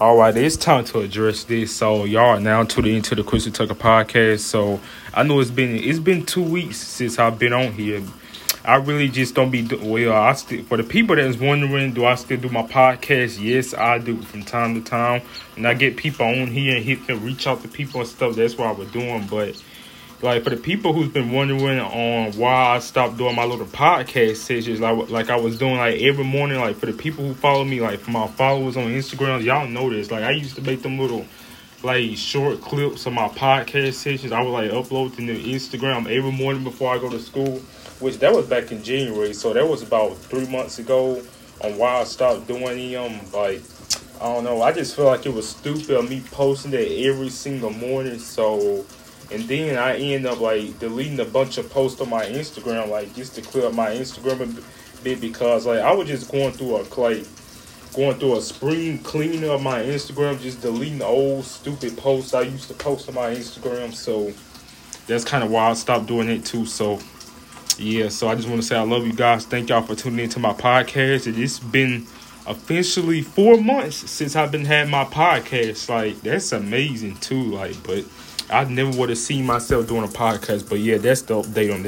All right, it's time to address this. So y'all are now tuning into the Christian Tucker podcast. So I know it's been it's been two weeks since I've been on here. I really just don't be well. I still for the people that's wondering, do I still do my podcast? Yes, I do from time to time. and I get people on here and hit and reach out to people and stuff, that's what I was doing. But like for the people who's been wondering on why I stopped doing my little podcast sessions, like like I was doing like every morning, like for the people who follow me, like for my followers on Instagram, y'all know this. Like I used to make them little like short clips of my podcast sessions. I would like upload them to Instagram every morning before I go to school, which that was back in January. So that was about three months ago on why I stopped doing them. Like I don't know, I just feel like it was stupid of me posting that every single morning. So and then I end up like deleting a bunch of posts on my Instagram, like just to clear up my Instagram a bit because like I was just going through a like going through a spring cleaning of my Instagram, just deleting the old stupid posts I used to post on my Instagram. So that's kind of why I stopped doing it too. So yeah, so I just want to say I love you guys. Thank y'all for tuning into my podcast. It's been officially four months since I've been having my podcast. Like that's amazing too. Like, but I never would have seen myself doing a podcast. But yeah, that's the update on this.